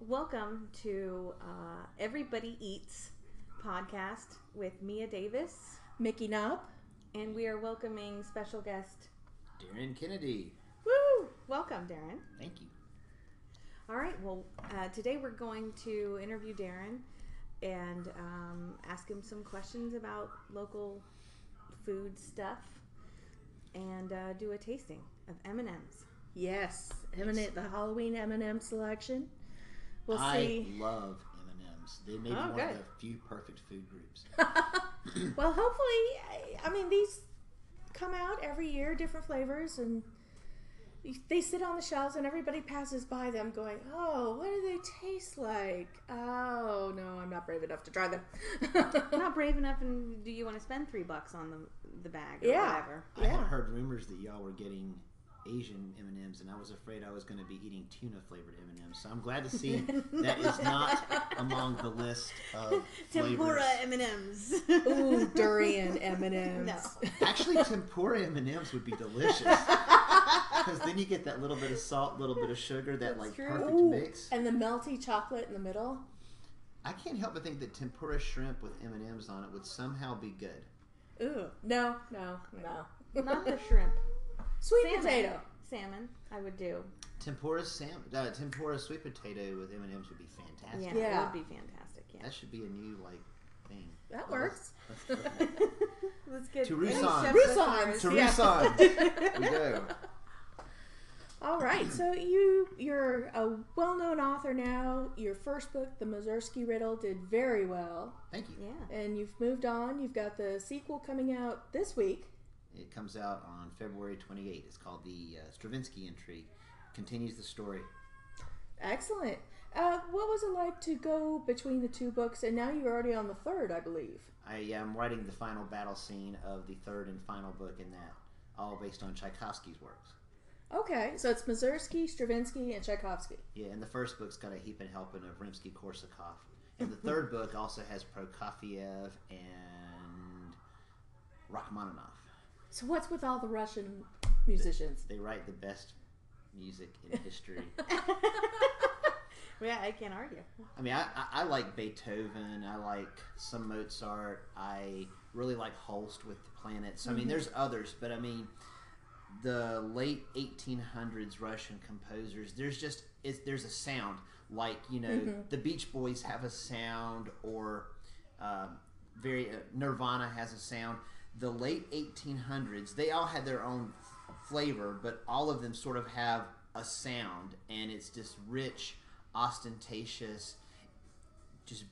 Welcome to uh, Everybody Eats podcast with Mia Davis, Mickey Knob. and we are welcoming special guest. Darren Kennedy. Woo! Welcome, Darren. Thank you. All right. Well, uh, today we're going to interview Darren and um, ask him some questions about local food stuff and uh, do a tasting of M and M's. Yes, M&M, the Halloween M&M selection. We'll I see. love M&Ms. They may be Oh, one good. of the few perfect food groups. well, hopefully, I, I mean these come out every year, different flavors, and they sit on the shelves, and everybody passes by them, going, "Oh, what do they taste like? Oh no, I'm not brave enough to try them." Not brave enough, and do you want to spend three bucks on the the bag or Yeah. whatever? I had Yeah. heard rumors that y'all were getting Asian M&Ms, and I was afraid I was going to be eating tuna flavored M&Ms. So I'm glad to see that is not among the list of Tempura flavors. M and M's. Ooh, durian M&Ms. No. Actually, tempura M&Ms would be delicious because then you get that little bit of salt, little bit of sugar, that like true. perfect Ooh, mix. and the melty chocolate in the middle. I can't help but think that tempura shrimp with M&Ms on it would somehow be good. Ooh, no, no, no. Not the shrimp. Sweet Salmon. potato. Salmon, I would do. Tempura salmon, uh, tempura sweet potato with M and M's would be fantastic. Yeah, Yeah. it would be fantastic. Yeah. That should be a new like thing. That Well, works. let's- let's- Let's get To any Rusan. chef Rusan. To Yeah. Rusan. we go. All right, so you you're a well-known author now. Your first book, The Mussorgsky Riddle, did very well, Thank you. Yeah. and you've moved on. You've got the sequel coming out this week. It comes out on February 28th. It's called the uh, Stravinsky Intrigue. Continues the story. Excellent. Uh, what was it like to go between the two books, and now you're already on the third, I believe. I am writing the final battle scene of the third and final book in that, all based on Tchaikovsky's works. Okay, so it's Mussorgsky, Stravinsky, and Tchaikovsky. Yeah, and the first book's got a heap and helping of Rimsky-Korsakov. And the third book also has Prokofiev and Rachmaninoff. So what's with all the Russian musicians? They write the best music in history. yeah, I can't argue. I mean, I, I, I like Beethoven. I like some Mozart. I really like Holst with the planets. I mean, there's others, but I mean, the late 1800s Russian composers. There's just it's, there's a sound like you know the Beach Boys have a sound, or um, very uh, Nirvana has a sound. The late 1800s, they all had their own flavor, but all of them sort of have a sound, and it's just rich, ostentatious, just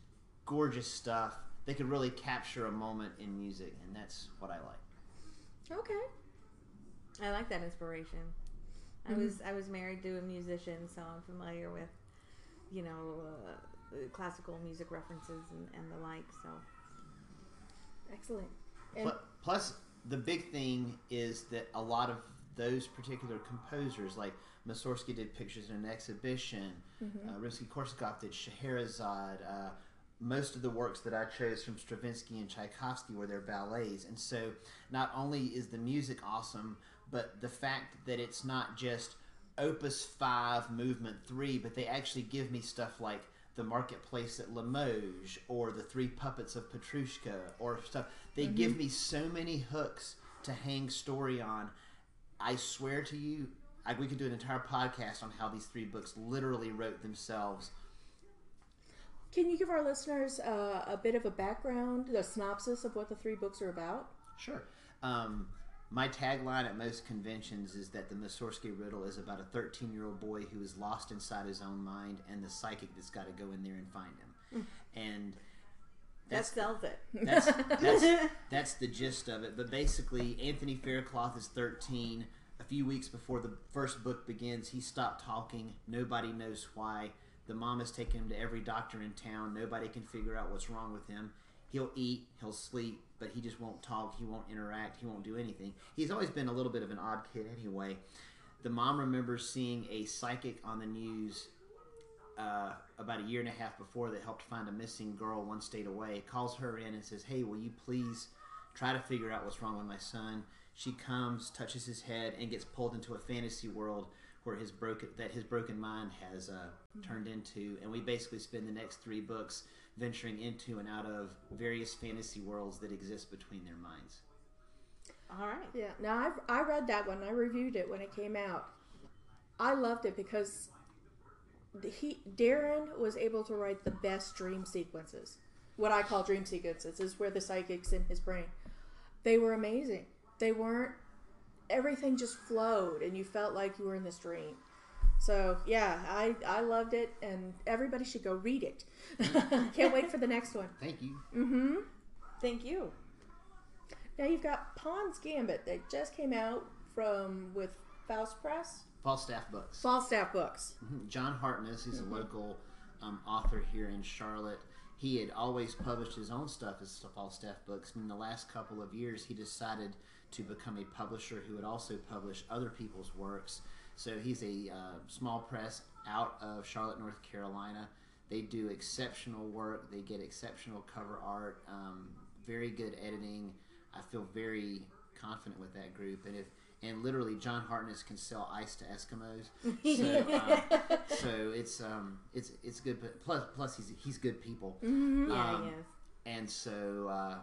gorgeous stuff. They could really capture a moment in music, and that's what I like. Okay. I like that inspiration. I was I was married to a musician, so I'm familiar with, you know, uh, classical music references and, and the like. So Excellent. And Pl- Plus, the big thing is that a lot of those particular composers, like Mussorgsky did pictures in an exhibition, uh, Rimsky-Korsakov did Scheherazade. Uh, most of the works that I chose from Stravinsky and Tchaikovsky were their ballets, and so not only is the music awesome, but the fact that it's not just Opus Five, Movement Three, but they actually give me stuff like the Marketplace at Limoges or the Three Puppets of Petrushka or stuff. They give me so many hooks to hang story on. I swear to you, I, we could do an entire podcast on how these three books literally wrote themselves. can you give our listeners uh, a bit of a background, a synopsis of what the three books are about? Sure. Um, my tagline at most conventions is that the Mussorgsky riddle is about a 13 year old boy who is lost inside his own mind and the psychic that's got to go in there and find him. And that that's sells it. that's, that's, that's the gist of it. But basically, Anthony Faircloth is 13. A few weeks before the first book begins, he stopped talking. Nobody knows why. The mom has taken him to every doctor in town. Nobody can figure out what's wrong with him. He'll eat, he'll sleep, but he just won't talk. He won't interact. He won't do anything. He's always been a little bit of an odd kid anyway. The mom remembers seeing a psychic on the news uh, about a year and a half before that helped find a missing girl one state away. Calls her in and says, "Hey, will you please try to figure out what's wrong with my son?" She comes, touches his head, and gets pulled into a fantasy world where his broken that his broken mind has uh, turned into, and we basically spend the next three books venturing into and out of various fantasy worlds that exist between their minds. All right. Yeah. Now I've I read that one. I reviewed it when it came out. I loved it because the- he Darren was able to write the best dream sequences. What I call dream sequences is where the psychics in his brain. They were amazing. They weren't everything just flowed and you felt like you were in this dream. So yeah, I I loved it and everybody should go read it. Can't wait for the next one. Thank you. Mm-hmm. Thank you. Now you've got Pawn's Gambit that just came out from with Faust Press, Falstaff Books. Falstaff Books. Mhm. John Hartness, he's a local um, author here in Charlotte. He had always published his own stuff as Falstaff Books. And in the last couple of years, he decided to become a publisher who would also publish other people's works. So he's a uh, small press out of Charlotte, North Carolina. They do exceptional work. They get exceptional cover art, um, very good editing. I feel very confident with that group. And if and literally, John Hartness can sell ice to Eskimos. So, uh, so it's um it's it's good. But plus plus he's he's good people. Yeah, Um, and so uh,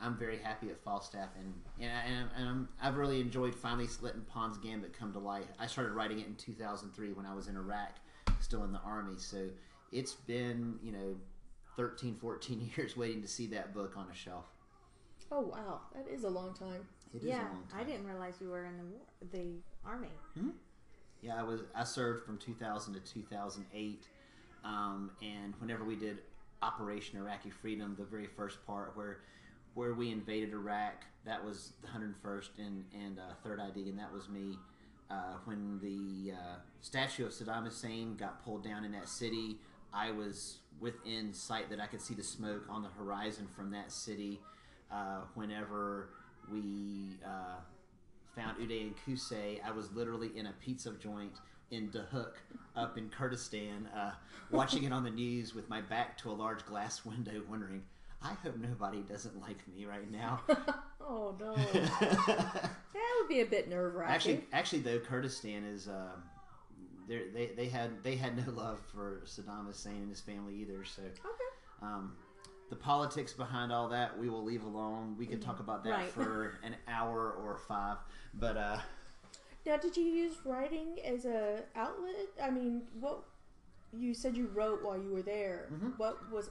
I'm very happy at Falstaff, and and, I, and, and I'm, I've really enjoyed finally letting Pawn's Gambit come to life. I started writing it in 2003 when I was in Iraq, still in the army. So it's been you know 13, 14 years waiting to see that book on a shelf. Oh wow, that is a long time. It is Yeah, a long time. I didn't realize you were in the war, the army. Yeah, I was. I served from 2000 to 2008, um, and whenever we did Operation Iraqi Freedom, the very first part where where we invaded Iraq, that was the 101st and and uh, Third ID, and that was me. Uh, when the uh, statue of Saddam Hussein got pulled down in that city, I was within sight that I could see the smoke on the horizon from that city. Uh, whenever we uh, found Uday and Kusay, I was literally in a pizza joint in Dahuk up in Kurdistan, uh, watching it on the news with my back to a large glass window, wondering, I hope nobody doesn't like me right now. Oh no, that would be a bit nerve wracking. actually, actually, though, Kurdistan is. Uh, they they had they had no love for Saddam Hussein and his family either. So okay. um, the politics behind all that we will leave alone. We could talk about that Right. for an hour or five, but uh, Now, did you use writing as a outlet? I mean, what you said you wrote while you were there. Mm-hmm. What was?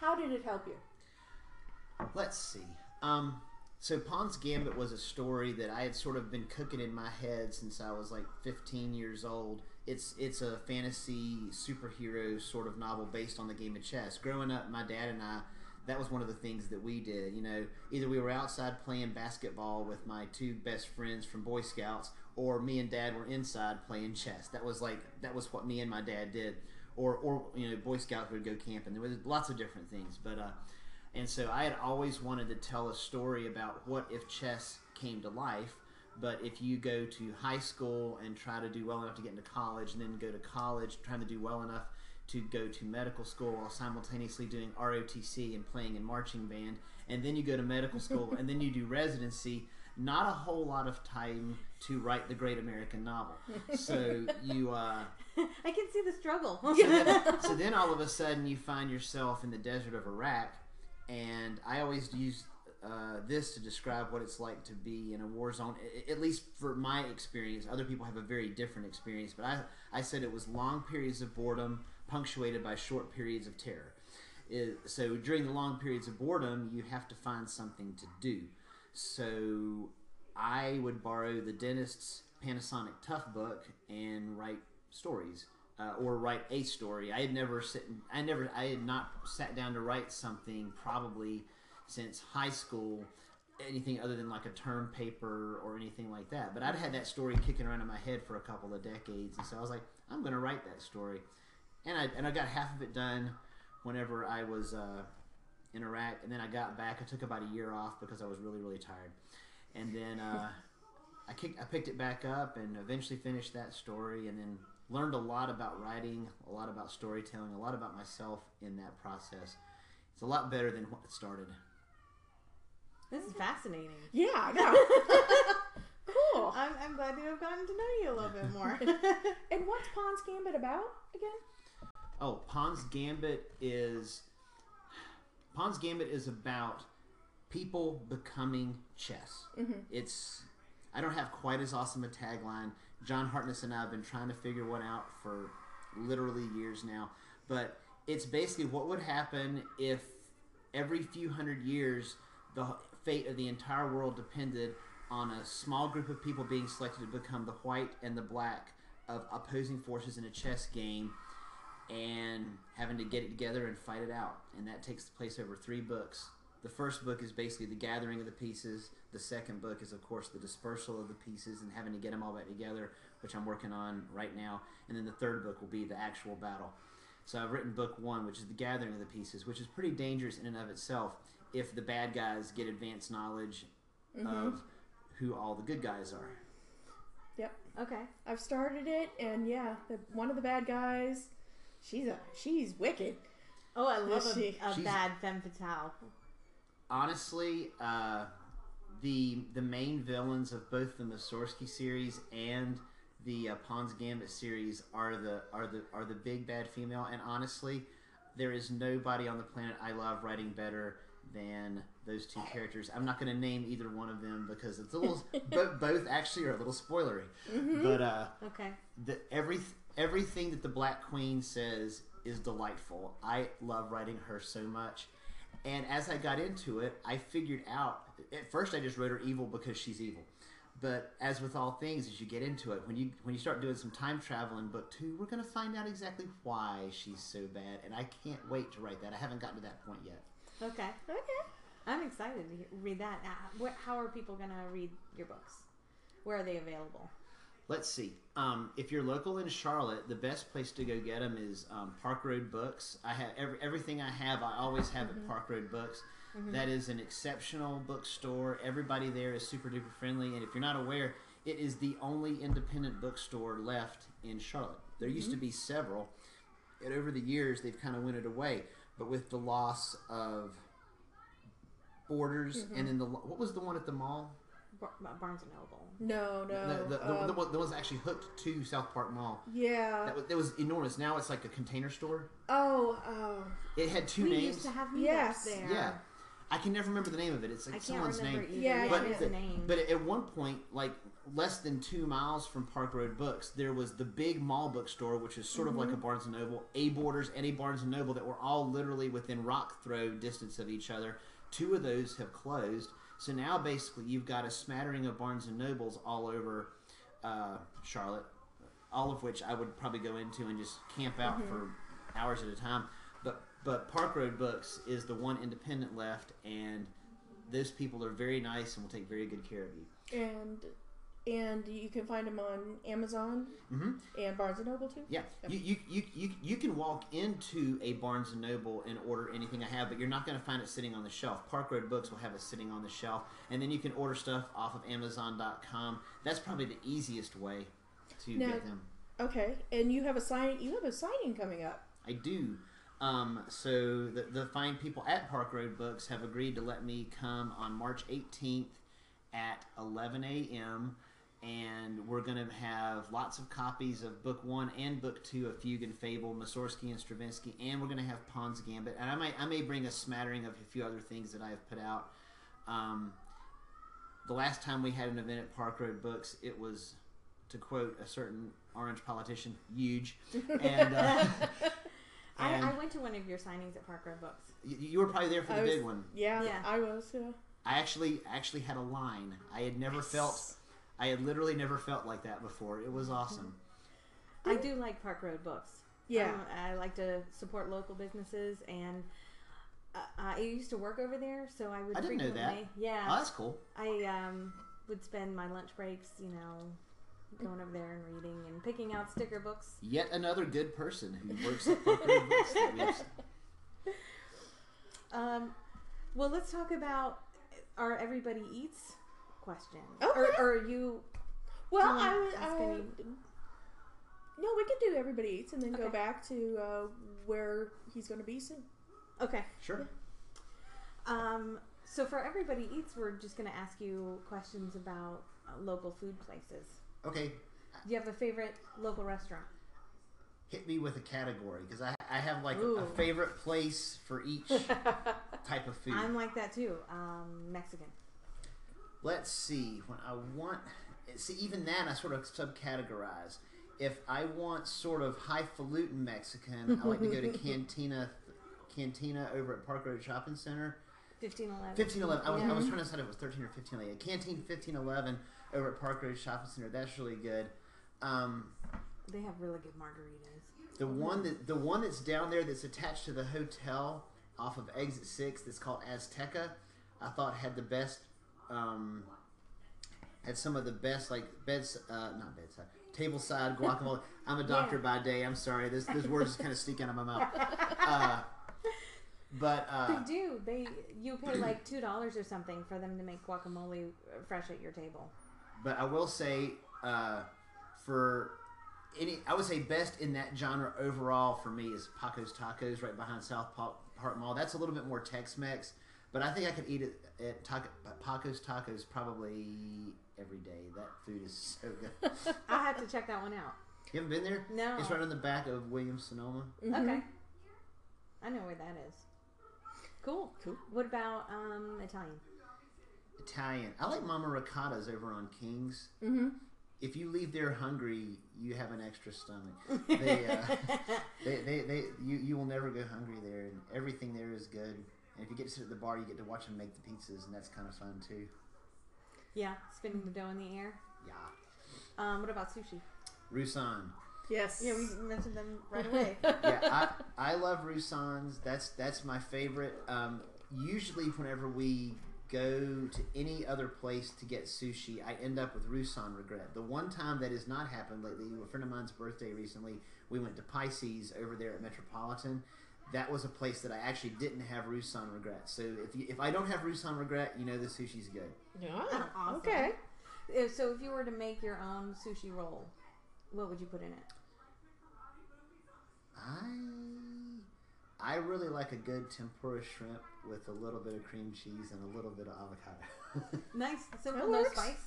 How did it help you? Let's see. Um, so Pawn's Gambit was a story that I had sort of been cooking in my head since I was like 15 years old. It's it's a fantasy superhero sort of novel based on the game of chess. Growing up, my dad and I, that was one of the things that we did. You know, either we were outside playing basketball with my two best friends from Boy Scouts, or me and Dad were inside playing chess. That was like that was what me and my dad did. Or or you know, Boy Scouts would go camping. There was lots of different things, but. uh and so I had always wanted to tell a story about what if chess came to life, but if you go to high school and try to do well enough to get into college, and then go to college trying to do well enough to go to medical school while simultaneously doing ROTC and playing in marching band, and then you go to medical school and then you do residency, not a whole lot of time to write the great American novel. So you uh, I can see the struggle. so, then, so then all of a sudden you find yourself in the desert of Iraq, and I always use uh, this to describe what it's like to be in a war zone. At least for my experience, other people have a very different experience. But I, I said it was long periods of boredom punctuated by short periods of terror. It- so during the long periods of boredom, you have to find something to do. So I would borrow the dentist's Panasonic Toughbook and write stories. Uh, or write a story. I had never sit. I never. I had not sat down to write something probably since high school. Anything other than like a term paper or anything like that. But I'd had that story kicking around in my head for a couple of decades, and so I was like, I'm going to write that story. And I and I got half of it done whenever I was uh, in Iraq, and then I got back. I took about a year off because I was really really tired, and then uh, I kicked, I picked it back up and eventually finished that story, and then learned a lot about writing, a lot about storytelling, a lot about myself in that process. It's a lot better than what it started. This is fascinating. Yeah, I know. Cool. I'm, I'm glad to have gotten to know you a little bit more. And what's Pawn's Gambit about again? Oh, Pawn's Gambit is Pawn's Gambit is about people becoming chess. Mm-hmm. It's I don't have quite as awesome a tagline. John Hartness and I have been trying to figure one out for literally years now, but it's basically what would happen if every few hundred years the fate of the entire world depended on a small group of people being selected to become the white and the black of opposing forces in a chess game and having to get it together and fight it out. And that takes place over three books. The first book is basically the gathering of the pieces. The second book is, of course, the dispersal of the pieces and having to get them all back together, which I'm working on right now. And then the third book will be the actual battle. So I've written book one, which is the gathering of the pieces, which is pretty dangerous in and of itself if the bad guys get advanced knowledge of who all the good guys are. Yep. okay. I've started it, and yeah, the, one of the bad guys, she's a she's wicked. Oh, I love Is a, she? a She's- bad femme fatale. honestly, uh, the the main villains of both the Mussorgsky series and the uh, Pawn's Gambit series are the are the are the big bad female. And honestly, there is nobody on the planet I love writing better than those two characters. I'm not going to name either one of them because it's a little. bo- both actually are a little spoilery, but. uh Okay. the every everything that the Black Queen says is delightful. I love writing her so much. And as I got into it, I figured out at first I just wrote her evil because she's evil. But as with all things, as you get into it, when you when you start doing some time travel in book two, we're gonna find out exactly why she's so bad, and I can't wait to write that. I haven't gotten to that point yet. Okay. Okay. I'm excited to he- read that. Uh, wh- How are people going to read your books? Where are they available? Let's see. Um, if you're local in Charlotte, the best place to go get them is um, Park Road Books. I have every, everything I have. I always have at Park Road Books. That is an exceptional bookstore. Everybody there is super duper friendly, and if you're not aware, it is the only independent bookstore left in Charlotte. There used to be several, and over the years they've kind of winted away. But with the loss of Borders, and then the what was the one at the mall? Bar- Barnes and Noble. No, no. the, the, the, um, the, one, the one's actually hooked to South Park Mall. yeah. That was, that was enormous. Now it's like a container store. oh, oh. It had two we names. used to have Yes. there. yeah, I can never remember the name of it. It's I like can't someone's remember name. either. Yeah, Yeah, But, it's the- a name. but at one point, like less than two miles from Park Road Books, there was the big mall bookstore, which is sort of like a Barnes and Noble, a Borders, and a Barnes and Noble that were all literally within rock throw distance of each other. Two of those have closed, so now basically you've got a smattering of Barnes and Nobles all over uh, Charlotte, all of which I would probably go into and just camp out for hours at a time. But but Park Road Books is the one independent left, and those people are very nice and will take very good care of you. And and you can find them on Amazon hmm and Barnes and Noble too. Yeah, you, you, you, you, you can walk into a Barnes and Noble and order anything I have, but you're not going to find it sitting on the shelf. Park Road Books will have it sitting on the shelf, and then you can order stuff off of Amazon.com. That's probably the easiest way to Now- get them. Okay. And you have a sign. You have a signing coming up. I do. Um, so the, the fine people at Park Road Books have agreed to let me come on March 18th at 11 a.m. And we're going to have lots of copies of Book One and Book Two of Fugue and Fable, Mussorgsky and Stravinsky, and we're going to have Pawn's Gambit. And I might I may bring a smattering of a few other things that I have put out. Um, the last time we had an event at Park Road Books, it was, to quote a certain orange politician, huge. And uh, I, and- I went to one of your signings at Park Road Books. You, you were probably there for the was- big one. Yeah, Yeah. I was. Yeah. I actually actually had a line. I had never felt. I had literally never felt like that before. It was awesome. I do like Park Road Books. Yeah. Um, I like to support local businesses, and uh, I used to work over there, so I would I didn't know that. frequently. Yeah. Oh, that's cool. I um, would spend my lunch breaks, you know, going over there and reading and picking out sticker books. Yet another good person who works at Park Road Books that Um, well, let's talk about our everybody eats question. Okay. Or, or you? Well, Do you I wanna would. ask I, any- no, we could do everybody eats and then go back to uh, where he's going to be soon. Okay. Sure. Um, so for everybody eats, we're just going to ask you questions about uh, local food places. Okay, Do you have a favorite local restaurant? hit me with a category because I, I have like a, a favorite place for each type of food. I'm like that too. Um, Mexican. Let's see. When I want, see, even that I sort of subcategorize. If I want sort of highfalutin Mexican, I like to go to Cantina, Cantina over at Park Road Shopping Center. Fifteen eleven. Fifteen eleven. I was, I was trying to decide if it was thirteen or fifteen eleven. Canteen fifteen eleven over at Park Road Shopping Center. That's really good. Um, They have really good margaritas. the one that the one that's down there that's attached to the hotel off of Exit Six that's called Azteca, I thought had the best. Um, had some of the best like beds, uh, not bedside, tableside guacamole. I'm a doctor by day. I'm sorry. This those words just kind of sneak out of my mouth. Uh, but uh, They do. They you pay like two dollars or something for them to make guacamole fresh at your table. But I will say, uh, for any, I would say best in that genre overall for me is Paco's Tacos right behind South Pa- Park Mall. That's a little bit more Tex-Mex, but I think I could eat it at Taco, Paco's Tacos probably every day. That food is so good. I have to check that one out. you haven't been there? No. It's right on the back of Williams Sonoma. Mhm. Okay. I know where that is. Cool. Cool. What about um Italian? Italian. I like Mama Ricotta's over on Kings. Mm-hmm. If you leave there hungry, you have an extra stomach. They, uh, they, they, they, you, you will never go hungry there, and everything there is good. And if you get to sit at the bar, you get to watch them make the pizzas, and that's kind of fun too. yeah, spinning the dough in the air. Yeah. Um, what about sushi? Rusan. Yes. Yeah, we mentioned them right away. Yeah, I, I love Rusans. That's that's my favorite. Um, usually, whenever we go to any other place to get sushi, I end up with Rusan regret. The one time that has not happened lately, a friend of mine's birthday recently, we went to Pisces over there at Metropolitan. That was a place that I actually didn't have Rusan regret. So if you, if I don't have Rusan regret, you know the sushi's good. Yeah. Oh, awesome. Okay. If- So if you were to make your own sushi roll, what would you put in it? I I really like a good tempura shrimp with a little bit of cream cheese and a little bit of avocado. Nice, simple, no spice.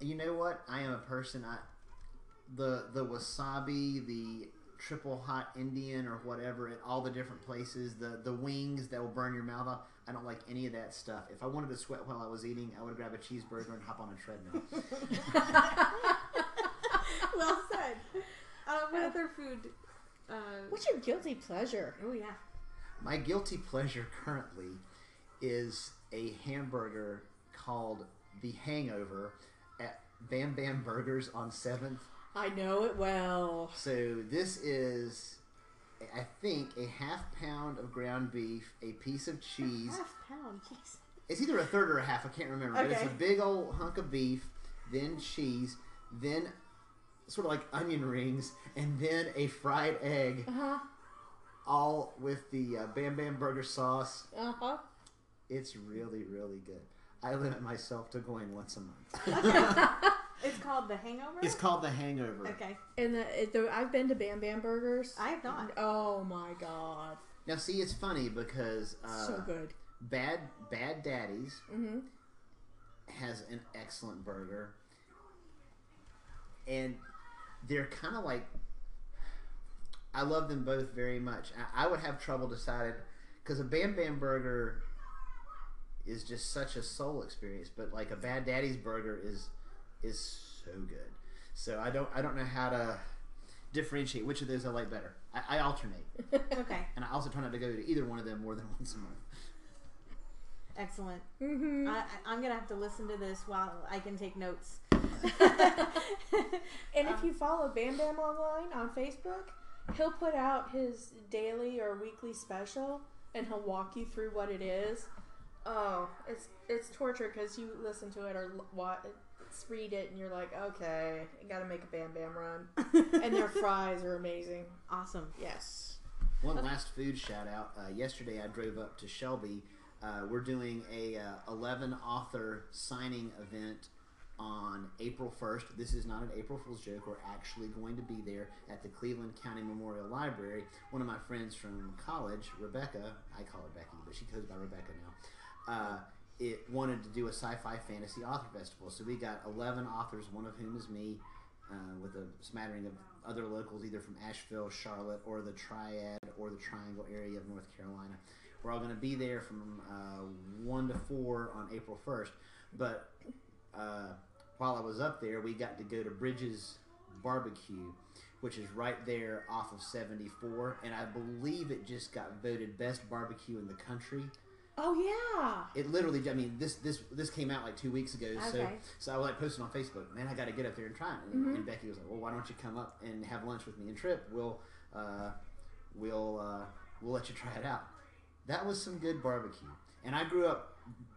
You know what? I am a person. I the the wasabi, the triple hot Indian or whatever at all the different places, the the wings that will burn your mouth off. I don't like any of that stuff. If I wanted to sweat while I was eating, I would grab a cheeseburger and hop on a treadmill. well said. Uh, what other food? Uh, What's your guilty pleasure? oh yeah. My guilty pleasure currently is a hamburger called The Hangover at Bam Bam Burgers on Seventh. I know it well. So this is, I think, a half pound of ground beef, a piece of cheese. Half pound. Jeez. It's either a third or a half. I can't remember. But it's a big old hunk of beef, then cheese, then sort of like onion rings, and then a fried egg, Uh huh. all with the uh, Bam Bam Burger sauce. Uh huh. It's really, really good. I limit myself to going once a month. It's called the Hangover. it's called The Hangover. okay. And the, it- the I've been to Bam Bam Burgers. I have not. Oh my god, Now, see, it's funny because uh, so good. Bad Bad Daddy's Mm-hmm. has an excellent burger, and they're kind of like. I love them both very much. I, I would have trouble deciding because a Bam Bam burger is just such a soul experience, but like a Bad Daddy's burger is is so good. So I don't I don't know how to differentiate which of those I like better. I, I alternate, Okay. and I also try not to go to either one of them more than once a month. Excellent. Mm-hmm. I, I, I'm gonna have to listen to this while I can take notes. And if you follow Bam Bam online on Facebook, he'll put out his daily or weekly special, and he'll walk you through what it is. Oh, it's it's torture because you listen to it or l- wa read it, and you're like, okay, I gotta make a Bam Bam run. and their fries are amazing. awesome. Yes. One last food shout out. Uh, yesterday, I drove up to Shelby. Uh, we're doing a uh, 11 author signing event on April 1st. This is not an April Fool's joke. We're actually going to be there at the Cleveland County Memorial Library. One of my friends from college, Rebecca, I call her Becky, but she goes by Rebecca now, uh, it wanted to do a sci-fi fantasy author festival. So we got 11 authors, one of whom is me, uh, with a smattering of other locals, either from Asheville, Charlotte, or the Triad or the Triangle area of North Carolina. We're all going to be there from uh, 1 to 4 on April 1st. But uh, while I was up there, we got to go to Bridges Barbecue, which is right there off of 74. And I believe it just got voted best barbecue in the country. Oh yeah. It literally, I mean, this this this came out like two weeks ago. So Okay. so I was like posting on Facebook, man, I got to get up there and try it. And, and Becky was like, well, why don't you come up and have lunch with me and Trip? We'll uh, we'll uh, we'll let you try it out. That was some good barbecue. And I grew up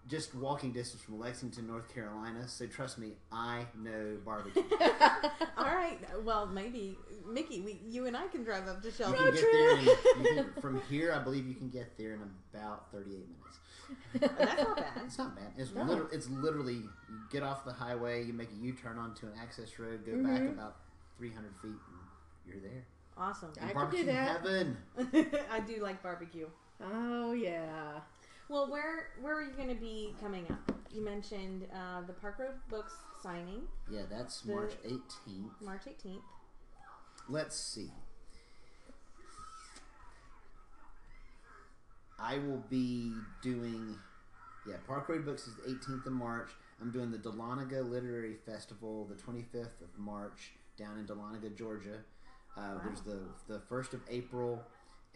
just walking distance from Lexington, North Carolina. So trust me, I know barbecue. All right. Well, maybe Mickey, we, you and I can drive up to You Shelby. can get there in, you can, from here. I believe you can get there in about 38 minutes. That's not bad. It's not bad. It's No. literally, it's literally you get off the highway, you make a U-turn onto an access road, go back Mhm. about 300 feet, and you're there. Awesome. I could Barbecue do that. heaven. I do like barbecue. Oh yeah. Well, where where are you going to be coming up? You mentioned uh, the Park Road Books signing Yeah, that's The- March 18th. March 18th. Let's see. I will be doing, yeah, Park Road Books is the 18th of March. I'm doing the Dahlonega Literary Festival the 25th of March down in Dahlonega, Georgia. Uh, There's the the first of April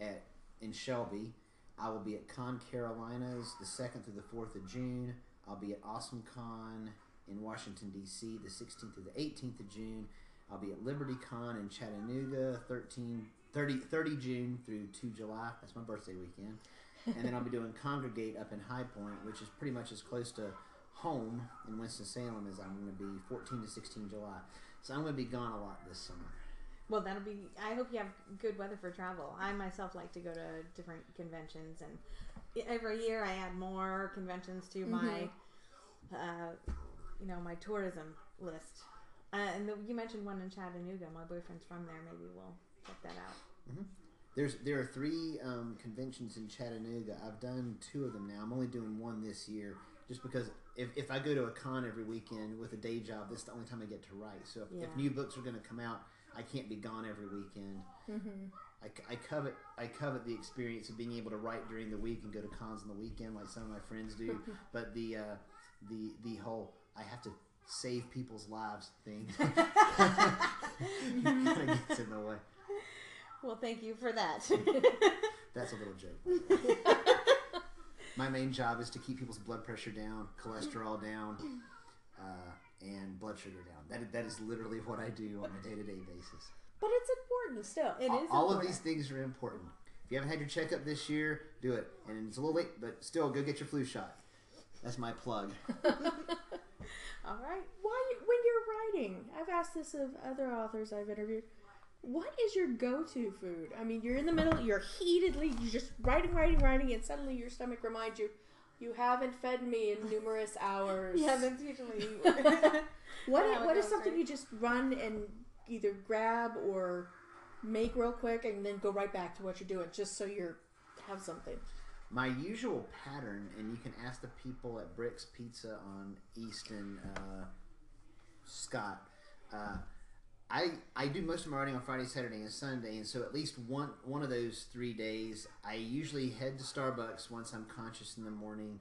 at in Shelby. I will be at Con Carolinas the second through the fourth of June. I'll be at Awesome Con in Washington D.C. the 16th through the 18th of June. I'll be at Liberty Con in Chattanooga 13, 30, 30 June through 2 July. That's my birthday weekend. And then I'll be doing Congregate up in High Point, which is pretty much as close to home in Winston-Salem as I'm going to be 14 to 16 July. So I'm going to be gone a lot this summer. Well, that'll be. I hope you have good weather for travel. I myself like to go to different conventions, and every year I add more conventions to my, uh, you know, my tourism list. Uh, and the, you mentioned one in Chattanooga. My boyfriend's from there. Maybe we'll check that out. There's there are three um, conventions in Chattanooga. I've done two of them now. I'm only doing one this year, just because if, if I go to a con every weekend with a day job, this is the only time I get to write. So if, if new books are going to come out, I can't be gone every weekend. I, I covet I covet the experience of being able to write during the week and go to cons on the weekend like some of my friends do. but the uh, the the whole I have to save people's lives thing kind of gets in the way. Well, thank you for that. That's a little joke. My main job is to keep people's blood pressure down, cholesterol down, uh, and blood sugar down. That, that is literally what I do on a day to day basis. But it's important still. it all, is all of these things are important. If you haven't had your checkup this year, do it. And it's a little late, but still, go get your flu shot. That's my plug. All right. Why, when you're writing, I've asked this of other authors I've interviewed. What is your go-to food? I mean, you're in the middle, you're heatedly, you're just writing, writing, writing, and suddenly your stomach reminds you, you haven't fed me in numerous hours. Yeah, that's usually. What how is, it what is something right? you just run and either grab or make real quick and then go right back to what you're doing, just so you're have something. My usual pattern, and you can ask the people at Bricks Pizza on East and uh, Scott. Uh, I I do most of my writing on Friday, Saturday, and Sunday, and so at least one one of those three days, I usually head to Starbucks once I'm conscious in the morning,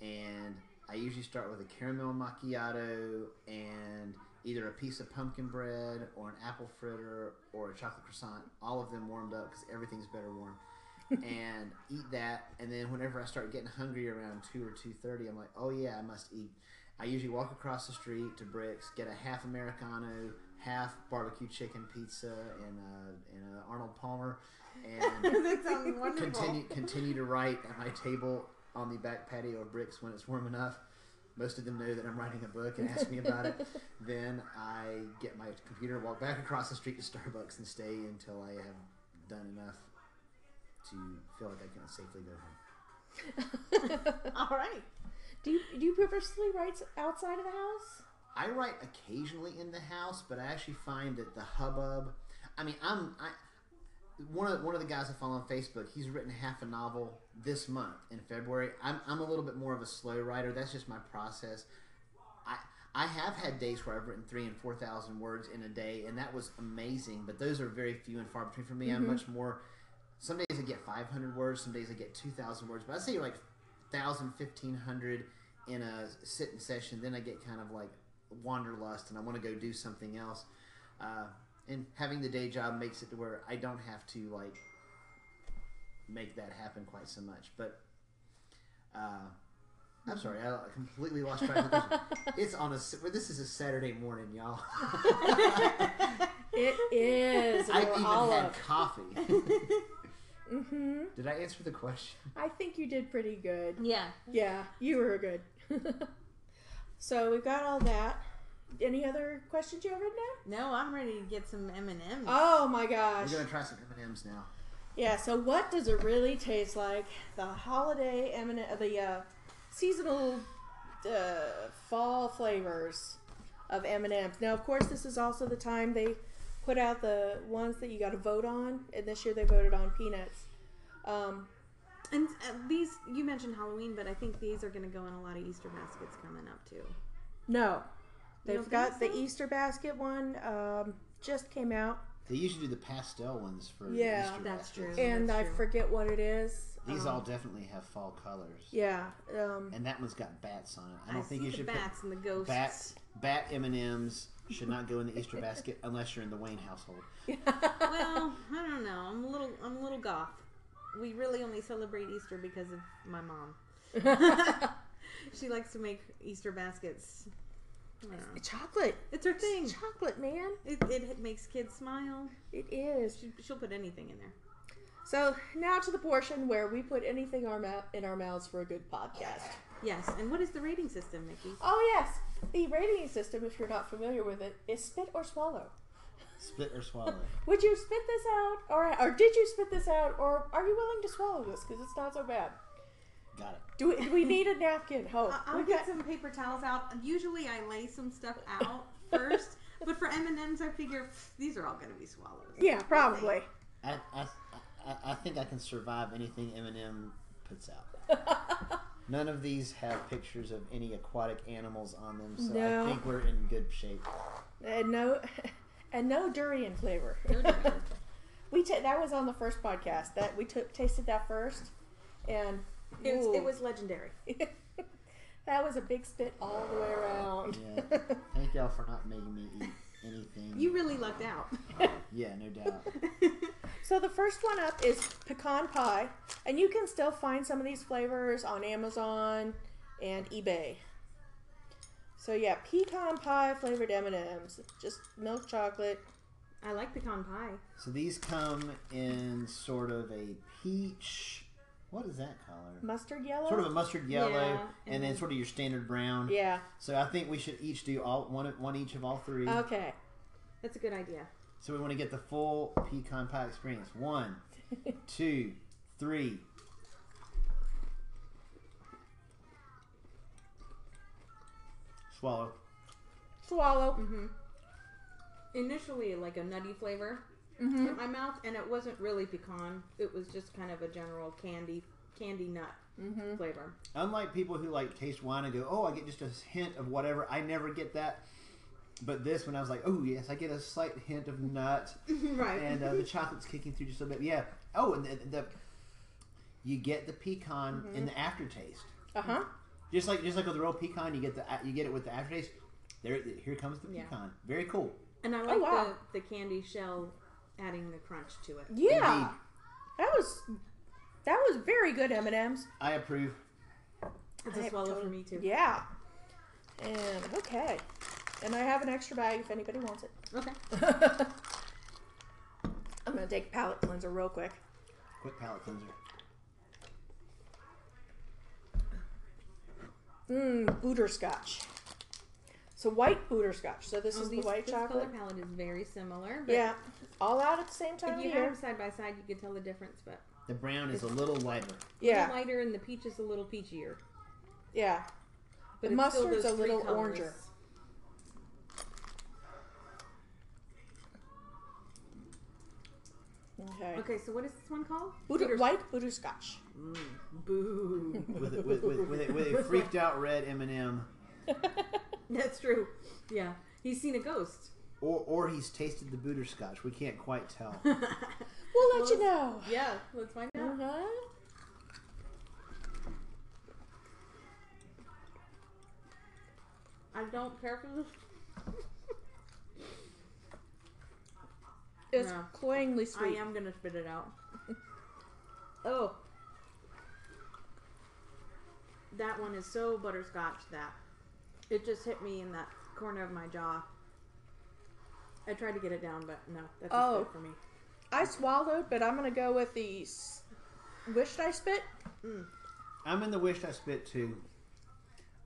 and I usually start with a caramel macchiato and either a piece of pumpkin bread or an apple fritter or a chocolate croissant. All of them warmed up because everything's better warm and eat that. And then whenever I start getting hungry around two or two thirty, I'm like, oh yeah, I must eat. I usually walk across the street to Bricks, get a half americano, half barbecue chicken pizza, and uh, and uh, Arnold Palmer, and that sounds wonderful. continue continue to write at my table on the back patio of Bricks when it's warm enough. Most of them know that I'm writing a book and ask me about it. then I get my computer, walk back across the street to Starbucks, and stay until I have done enough to feel like I can safely go home. All right. Do you do you purposely write outside of the house? I write occasionally in the house, but I actually find that the hubbub. I mean, I'm I. one of one of the guys I follow on Facebook, he's written half a novel this month in February. I'm I'm a little bit more of a slow writer. That's just my process. I I have had days where I've written three and four thousand words in a day, and that was amazing. But those are very few and far between for me. I'm mm-hmm. much more. Some days I get 500 words. Some days I get 2,000 words. But I say like 1,000, 1,500 in a sitting session. Then I get kind of like wanderlust, and I want to go do something else. Uh, and having the day job makes it to where I don't have to like make that happen quite so much. But uh, I'm sorry, I completely lost track of the. It's on a well, this is a Saturday morning, y'all. It is. I've even all had up. coffee. hmm Did I answer the question? I think you did pretty good. Yeah. Yeah, you were good. So we've got all that. Any other questions you have written down? No, I'm ready to get some M and M's. Oh my gosh! We're gonna try some M and M's now. Yeah. So what does it really taste like? The holiday M and the uh, seasonal uh, fall flavors of M and M's. Now, of course, this is also the time they put out the ones that you got to vote on, and this year they voted on peanuts. Um, And uh, these, you mentioned Halloween, but I think these are going to go in a lot of Easter baskets coming up too. no, they've got think the? Easter basket one. Um, just came out. They usually do the pastel ones for Yeah, Easter that's baskets. true. and that's I true. forget what it is. These Um, all definitely have fall colors. Yeah. Um, And that one's got bats on it. I I, don't think see you the should bats and the ghosts. put bat bat M and M's should not go in the Easter basket unless you're in the Wayne household. well, I don't know. I'm a little, I'm a little goth. We really only celebrate Easter because of my mom. she likes to make Easter baskets. I chocolate. It's her thing. It's chocolate, man. It, it makes kids smile. It is. She, she'll put anything in there. So now to the portion where we put anything our mou- in our mouths for a good podcast. Yes. And what is the rating system, Mickey? Oh yes, the rating system, if you're not familiar with it, is spit or swallow. Spit or swallow. Would you spit this out, or or did you spit this out, or are you willing to swallow this because it's not so bad? Got it. Do we, do we need a napkin? Oh, I- I'll we get got- some paper towels out. Usually, I lay some stuff out first, but for M and M's, I figure these are all going to be swallows. Yeah, probably. I, I, I, I think I can survive anything M&M puts out. None of these have pictures of any aquatic animals on them, so No. I think we're in good shape. and no, and no durian flavor. No durian. we ta- that was on the first podcast that we took tasted that first, and It was, it was legendary. that was a big spit all the way around. Yeah. Thank y'all for not making me eat anything. You really lucked out. yeah, no doubt. So the first one up is pecan pie, and you can still find some of these flavors on Amazon and eBay. So yeah, pecan pie flavored M and M's, just milk chocolate. I like pecan pie. So these come in sort of a peach. What is that color? Mustard yellow. Sort of a mustard yellow, Yeah, and, and then then- sort of your standard brown. yeah. So I think we should each do all one one each of all three. Okay. That's a good idea. So we want to get the full pecan pie experience. One, two, three. Swallow. Swallow. hmm Initially, like a nutty flavor Mm-hmm. in my mouth, and it wasn't really pecan. It was just kind of a general candy, candy nut Mm-hmm. flavor. Unlike people who like taste wine and go, "Oh, I get just a hint of whatever," I never get that. But this, when I was like, "Oh yes," I get a slight hint of nut, right. and uh, the chocolate's kicking through just a little bit. Yeah. Oh, and the, the you get the pecan in the aftertaste. Uh huh. Just like just like with the real pecan, you get the you get it with the aftertaste. There, here comes the Yeah. pecan. Very cool. and I oh, like wow. the, the candy shell adding the crunch to it. Yeah. Indeed. That was that was very good M and M's. I approve. It's I a have swallow for me too. Yeah. And okay. And I have an extra bag if anybody wants it. Okay. I'm gonna take palate cleanser real quick. Quick palate cleanser. Mmm, butterscotch. So white butterscotch. So this Oh, is these- the white this chocolate. color palette is very similar. But Yeah, all out at the same time If you the had year. them side by side, you could tell the difference. But The brown is a little lighter. a Yeah, little lighter, and the peach is a little peachier. yeah. But The it's still mustard's a three little colors. oranger. Okay. Okay, so what is this one called? Butter, white butterscotch. Mm, boo. with, a, with, with, with, a, with a freaked out red M&M, That's true. Yeah, he's seen a ghost. or or he's tasted the butterscotch. We can't quite tell. We'll let you know. Yeah, let's find out. Uh-huh. I don't care for this. It's No. cloyingly sweet. I am gonna spit it out. oh, that one is so butterscotch that it just hit me in that corner of my jaw. I tried to get it down, but no, that's Oh. spit for me. I swallowed, but I'm gonna go with the s- wished I spit. I'm in the wish I spit too.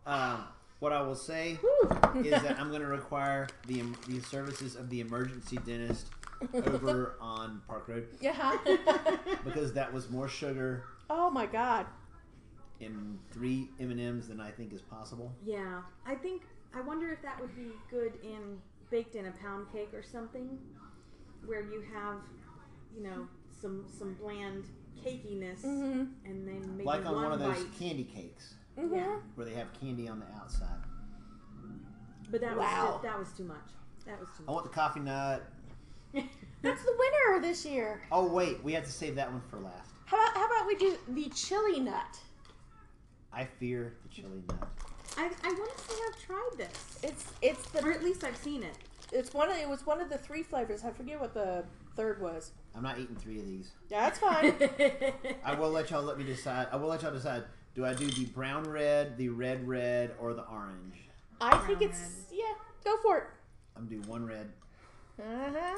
Um, what I will say Woo. is that I'm going to require the the services of the emergency dentist over on Park Road yeah. because that was more sugar oh my god. in three M and M's than I think is possible. Yeah, I think I wonder if that would be good in baked in a pound cake or something, where you have, you know, some some bland cakiness, Mm-hmm. and then maybe Like on one, one of those bite. candy cakes Mm-hmm. Yeah. where they have candy on the outside. But that Wow. was just, that was too much. That was too much. I want the coffee nut. Much. That's the winner this year. Oh wait, we have to save that one for last. How about, how about we do the chili nut? I fear the chili nut. I, I want to say I've tried this, It's it's or the at least I've seen it. it's one of it was one of the three flavors. I forget what the third was. I'm not eating three of these. Yeah, that's fine. I will let y'all let me decide. I will let y'all decide. Do I do the brown red, the red red, or the orange? I think Brown it's yeah. Go for it. I'm gonna do one red. Uh huh.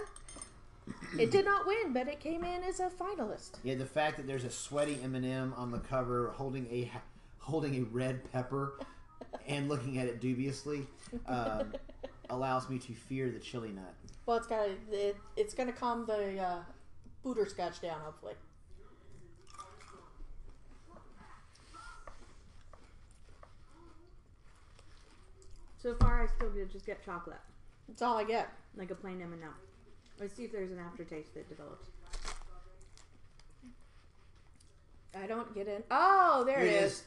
It did not win, but it came in as a finalist. Yeah, the fact that there's a sweaty M&M on the cover holding a holding a red pepper and looking at it dubiously um, allows me to fear the chili nut. Well, it's got it, it's going to calm the uh, butterscotch down, hopefully. so far, I still did just get chocolate, That's all I get. like a plain M and M. Let's see if there's an aftertaste that develops. I don't get in. Oh, there Here it is.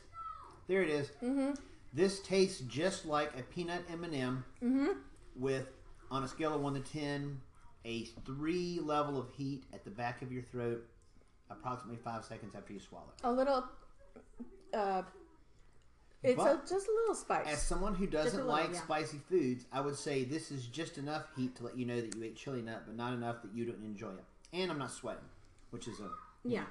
There it is. Mm-hmm. This tastes just like a peanut M&M Mm-hmm. with, on a scale of one to ten, a three level of heat at the back of your throat, approximately five seconds after you swallow. A little. Uh, it's a, But- just a little spice. As someone who doesn't little, like yeah. spicy foods, I would say this is just enough heat to let you know that you ate chili nut, but not enough that you don't enjoy it. And I'm not sweating, which is a Yeah,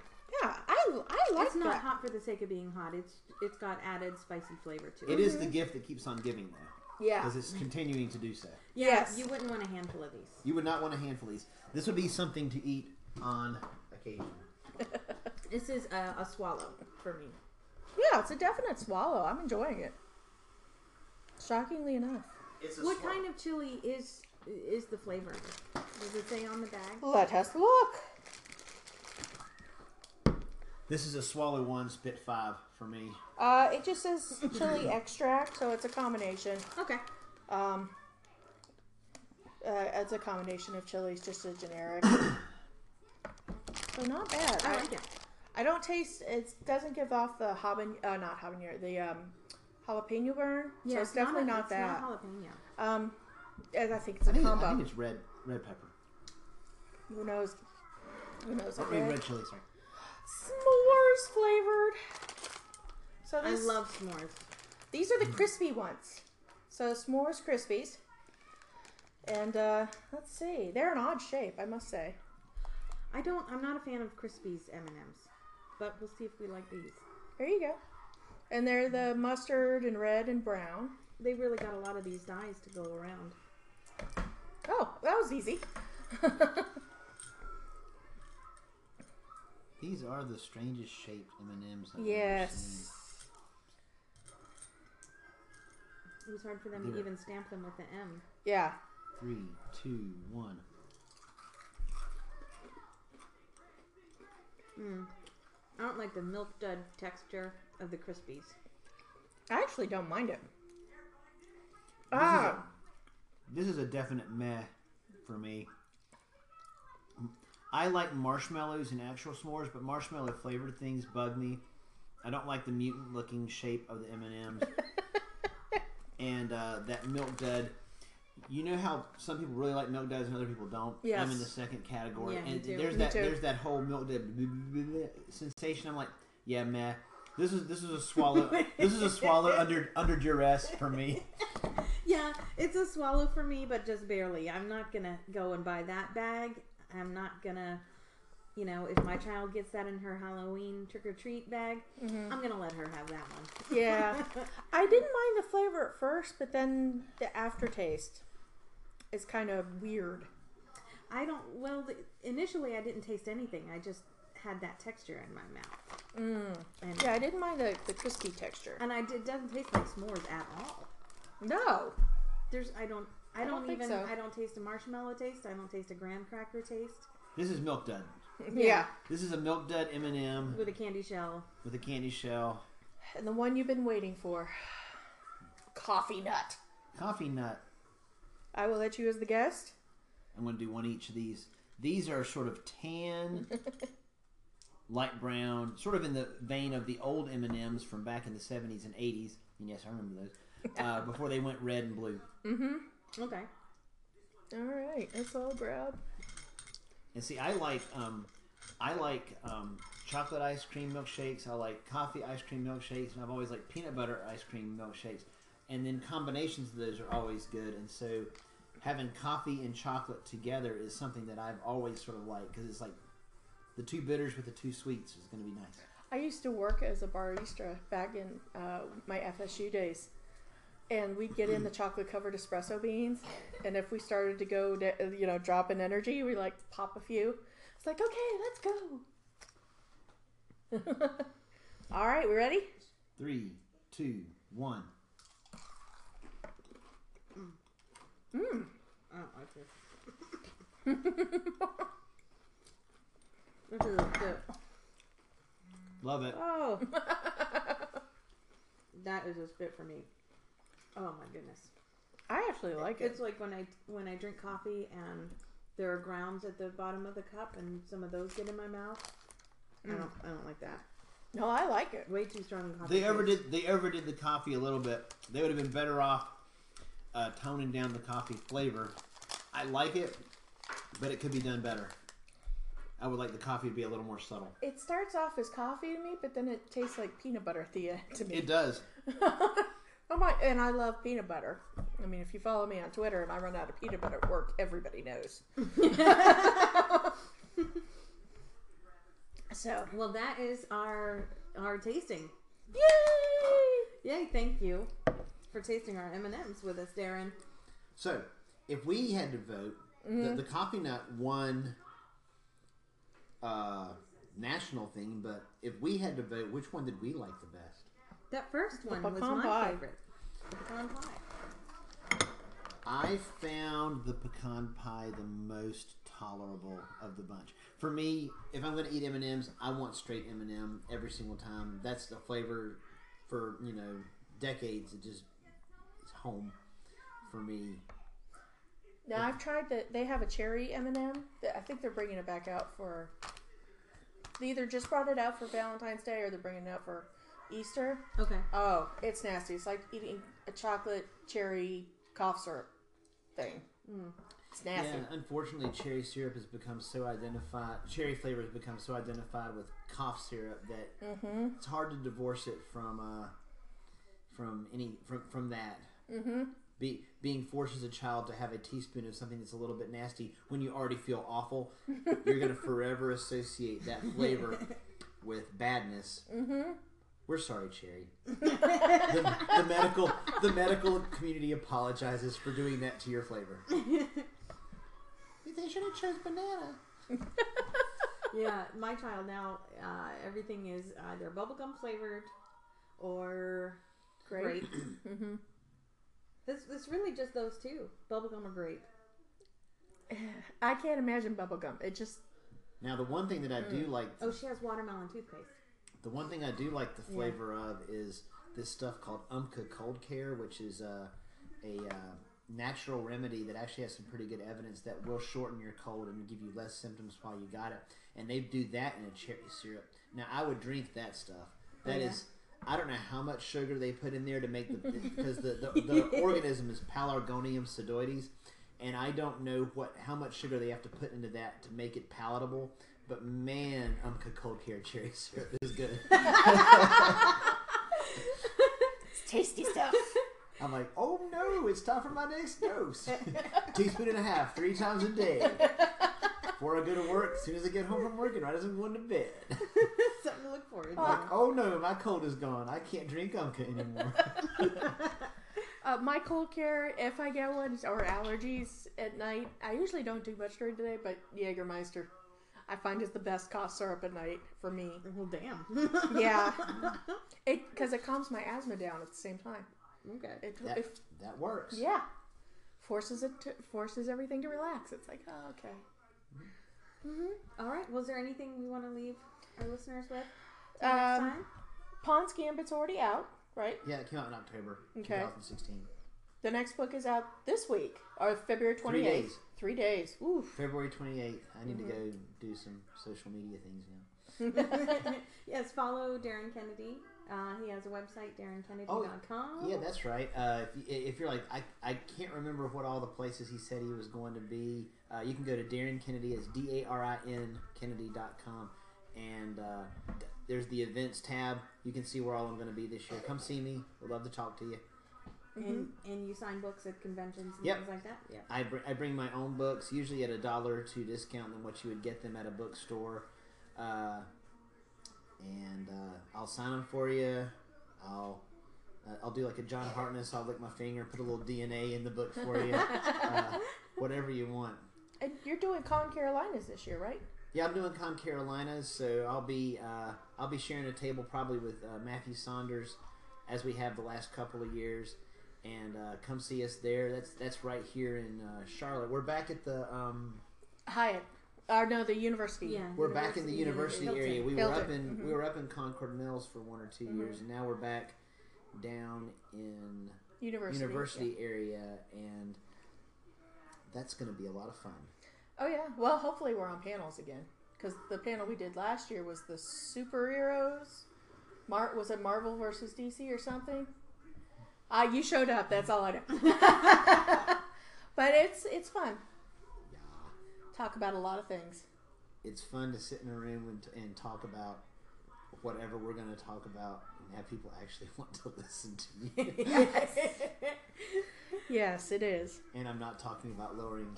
yeah, I, I like it's not that. hot for the sake of being hot. It's it's got added spicy flavor to it. it is the mm-hmm. gift that keeps on giving though, Yeah. because it's continuing to do so. Yeah, Yes. you wouldn't want a handful of these. You would not want a handful of these. This would be something to eat on occasion. This is a, a swallow for me. Yeah, it's a definite swallow. I'm enjoying it. Shockingly enough. It's a What kind of chili is is the flavor? Does it say on the bag? Let us look. This is a swallow one, spit five for me. Uh, it just says chili extract, so it's a combination. Okay. Um, uh, it's a combination of chilies, just a generic. so not bad. I like it. I don't taste. It doesn't give off the haban, uh, not habanero, the um, jalapeno burn. so it's, definitely not, it's that. Not jalapeno. um, and I think it's a I think, combo. I think it's red red pepper. Who knows? Who knows? I what mean red- red chili, sorry. S'mores flavored. So I love s'mores. these are the crispy ones. So s'mores crispies. And uh, let's see, they're an odd shape, I must say. I don't. I'm not a fan of Crispies M and M's, but we'll see if we like these. There you go. And they're the mustard and red and brown. They really got a lot of these dyes to go around. Oh, that was easy. These are the strangest shaped M and M's. I've ever seen. yes. It was hard for them to even stamp them with the M. Yeah. Three, two, one. Mm. I don't like the milk dud texture of the Crispies. I actually don't mind it. This is Ah. a- This is a definite meh for me. I like marshmallows and actual s'mores, but marshmallow flavored things bug me. I don't like the mutant looking shape of the M and M's, and uh, that milk dud. You know how some people really like milk duds and other people don't. Yes. I'm in the second category, Yeah, me and too. there's Me that too. there's that whole milk dud sensation. I'm like, yeah, man. This is this is a swallow. this is a swallow under under duress for me. Yeah, it's a swallow for me, but just barely. I'm not gonna go and buy that bag. I'm not gonna, you know, if my child gets that in her Halloween trick or treat bag, mm-hmm. I'm gonna let her have that one. Yeah. I didn't mind the flavor at first, but then the aftertaste is kind of weird. I don't. Well, the, initially I didn't taste anything. I just had that texture in my mouth, Mm. and Yeah, I didn't mind the, the crispy texture. and I did, it doesn't taste like s'mores at all. No. There's I don't I, I don't, don't think even so. I don't taste a marshmallow taste. I don't taste a graham cracker taste This is milk dud. Yeah. This is a milk dud M and m with a candy shell. with a candy shell, And the one you've been waiting for coffee nut. coffee nut. I will let you as the guest. I'm going to do one each of these. These are sort of tan, light brown, sort of in the vein of the old M and M's from back in the 70s and 80s. And yes, I remember those. Uh, before they went red and blue. Mm-hmm. Okay. All right, that's all grab. And see, I like um, I like um, chocolate ice cream milkshakes. I like coffee ice cream milkshakes, and I've always liked peanut butter ice cream milkshakes. And then combinations of those are always good. And so, having coffee and chocolate together is something that I've always sort of liked because it's like the two bitters with the two sweets is going to be nice. I used to work as a barista back in uh, my FSU days, and we'd get in the chocolate covered espresso beans, and if we started to go, to, you know, drop in energy, we like pop a few. It's like, okay, let's go. All right, we ready? Three, two, one. Mm. I don't like this. this is good. Love it. Oh, that is a spit for me. Oh my goodness. I actually like it. It's like when I when I drink coffee and there are grounds at the bottom of the cup and some of those get in my mouth. I don't I don't like that. No, I like it. Way too strong coffee. They taste. overdid. They overdid the coffee a little bit. They would have been better off uh, toning down the coffee flavor. I like it, but it could be done better. I would like the coffee to be a little more subtle. It starts off as coffee to me, but then it tastes like peanut butter at the end to me. It does. oh my! And I love peanut butter. I mean, if you follow me on Twitter and I run out of peanut butter at work, everybody knows. so, Well, that is our our tasting. yay! Yay! Thank you for tasting our M and M's with us, Darin. So, if we had to vote, the, the coffee nut won uh, national thing. But if we had to vote, which one did we like the best? That first one was my pie. favorite. The pecan pie. I found the pecan pie the most tolerable of the bunch. For me, if I'm going to eat M and M's, I want straight M and m every single time. That's the flavor for you know decades. It just it's home for me. Now I've tried that. They have a cherry m&m m I think they're bringing it back out for. They either just brought it out for Valentine's Day or they're bringing it out for Easter. Okay. Oh, it's nasty. It's like eating a chocolate cherry cough syrup thing. It's nasty. Yeah, unfortunately, cherry syrup has become so identified. Cherry flavor has become so identified with cough syrup that Mm-hmm. it's hard to divorce it from uh, from any from from that. Mm-hmm. Be, being forced as a child to have a teaspoon of something that's a little bit nasty when you already feel awful, you're going to forever associate that flavor with badness. Mm-hmm. We're sorry, Cherry. the, the medical the medical community apologizes for doing that to your flavor. they should have chose banana. yeah, my child now, uh, everything is either bubblegum flavored or Grape. grape. Mm-hmm. It's, it's really just those two, bubblegum or grape. I can't imagine bubblegum. It just Now, the one thing that I do like, Oh, she has watermelon toothpaste. the one thing I do like the flavor of is this stuff called Umcka Cold Care, which is uh, a uh, natural remedy that actually has some pretty good evidence that will shorten your cold and give you less symptoms while you got it. And they do that in a cherry syrup. Now I would drink that stuff. That Oh, yeah? is, I don't know how much sugar they put in there to make the because the the, the organism is Pelargonium sidoides, and I don't know what how much sugar they have to put into that to make it palatable. But man, Umcka cold care cherry syrup is good. It's tasty stuff. I'm like, oh no, it's time for my next dose. Teaspoon and a half, three times a day. Before I go to work, as soon as I get home from work, and right as I'm going to bed. Something to look forward to. Like, oh no, my cold is gone. I can't drink Umcka anymore. Uh, my cold care, if I get one, or allergies at night, I usually don't do much during the day, but Jägermeister, I find is the best cough syrup at night for me. well, damn. Yeah, it because it calms my asthma down at the same time. okay. It, that, it that works. yeah, forces it to, forces everything to relax. It's like, oh, okay. All right. Was there anything we want to leave our listeners with? till Um. Pawn's Gambit's already out, right? Yeah, it came out in October Okay. 2016. The next book is out this week, or February twenty Three eighth. days. Three days. Oof. February 28th. I need Mm-hmm. to go do some social media things now. yes, follow Darin Kennedy. Uh, he has a website, darinkennedy.com. Yeah, that's right. Uh, if, you, if you're like, I, I can't remember what all the places he said he was going to be, uh, you can go to Darin Kennedy, it's D A R I N Kennedy.com, and uh, there's the events tab. You can see where all I'm going to be this year. Come see me. We'd love to talk to you. And, and you sign books at conventions and Yep. things like that? Yeah. I, br- I bring my own books, usually at a dollar or two discount than what you would get them at a bookstore. Uh, and uh, I'll sign them for you. I'll uh, I'll do like a John Hartness. I'll lick my finger, put a little DNA in the book for you. uh, whatever you want. And you're doing Con Carolinas this year, right? Yeah, I'm doing Con Carolinas, so I'll be uh, I'll be sharing a table probably with uh, Matthew Saunders, as we have the last couple of years, and uh, come see us there. That's that's right here in uh, Charlotte. We're back at the um, Hyatt. Or no, the university. Yeah. We're back in the university Hilton. area. We were up in Mhm. we were up in Concord Mills for one or 2 years, and now we're back down in University. university area, and that's going to be a lot of fun. Oh yeah. Well, hopefully we're on panels again because the panel we did last year was the superheroes. Mar was it Marvel versus DC or something? Ah, you showed up. That's all I know. but it's it's fun. Talk about a lot of things. it's fun to sit in a room and, and talk about whatever we're going to talk about, and have people actually want to listen to me. yes, it is. and I'm not talking about lowering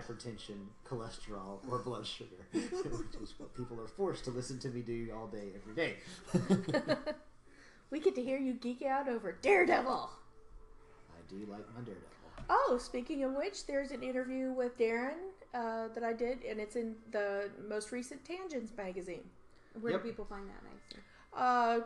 hypertension, cholesterol, or blood sugar, which is what people are forced to listen to me do all day, every day. We get to hear you geek out over Daredevil. I do like my Daredevil. Oh, speaking of which, there's an interview with Darin uh, that I did, and it's in the most recent Tangents magazine. Where Yep. do people find that, Mason? Uh,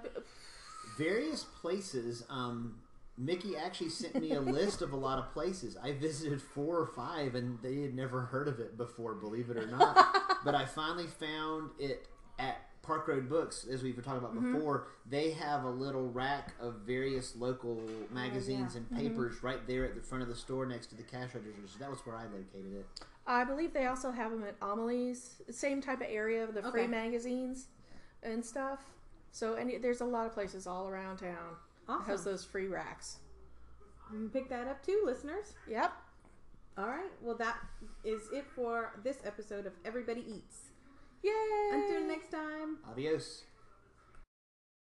Various places. Um, Mickey actually sent me a list of a lot of places. I visited four or five, and they had never heard of it before, believe it or not. but I finally found it at Park Road Books, as we were talking about mm-hmm. before. They have a little rack of various local oh, magazines and mm-hmm. papers right there at the front of the store next to the cash register. So That was where I located it. I believe they also have them at Amelie's, same type of area of the free magazines and stuff. So, and there's a lot of places all around town that has those free racks. You can Pick that up too, listeners. Yep. All right. Well, that is it for this episode of Everybody Eats. Yay! Until next time. Adios.